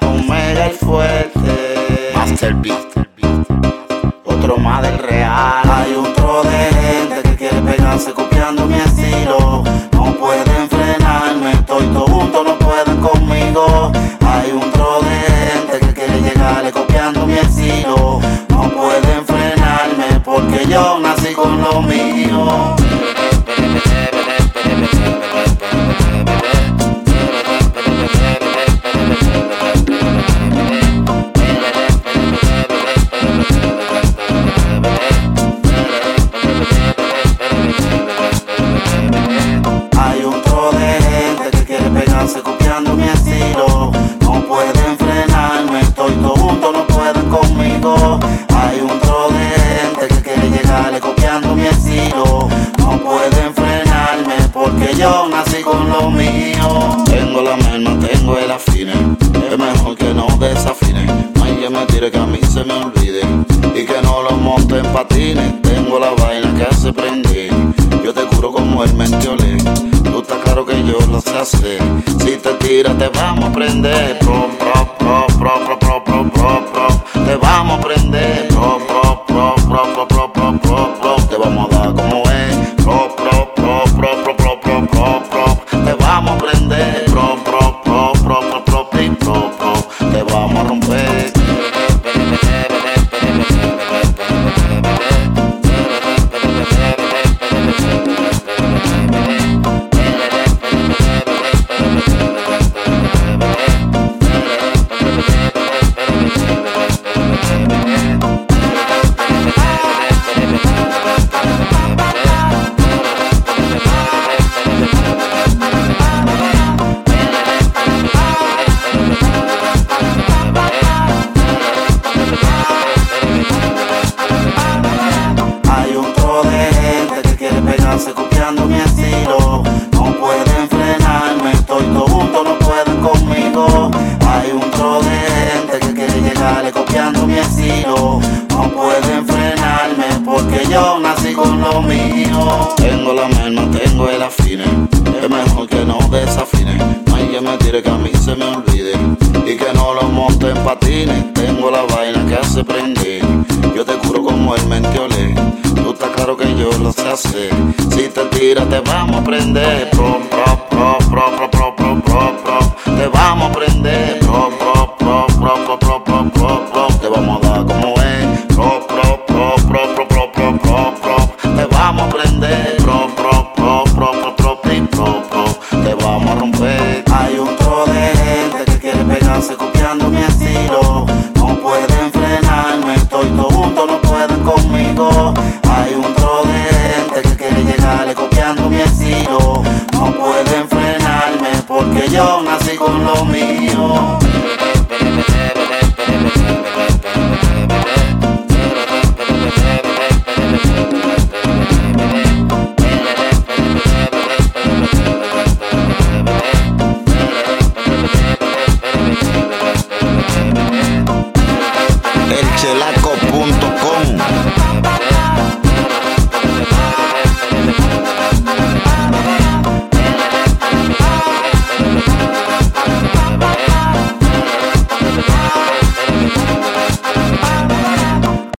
Omega el fuerte, Master Beat, otro más del real. Hay un tro de gente que quiere pegarse copiando yo nací con lo mío. Tengo la merma, tengo el afine. Es mejor que no desafine. No hay que me tire que a mí se me olvide. Y que no lo monte en patines. Tengo la vaina que hace prender. Yo te curo como el mentiolé. Tú estás claro que yo lo sé hacer. Si te tiras, te vamos a prender. Pro, pro, pro, pro, pro, pro, pro, pro, pro. Te vamos a prender. No pueden frenarme porque yo nací con lo mío. Tengo la merma, tengo el afine. Es mejor que no desafine. No hay que me tire que a mí se me olvide. Y que no lo monte en patines. Tengo la vaina que hace prender. Yo te curo como el mentiolé. Tú estás claro que yo lo sé hacer. Si te tiras, te vamos a prender. Pro, pro, pro, pro, pro, pro, Hay un tro de gente que quiere llegarle copiando mi estilo. No pueden frenarme porque yo nací con lo mío.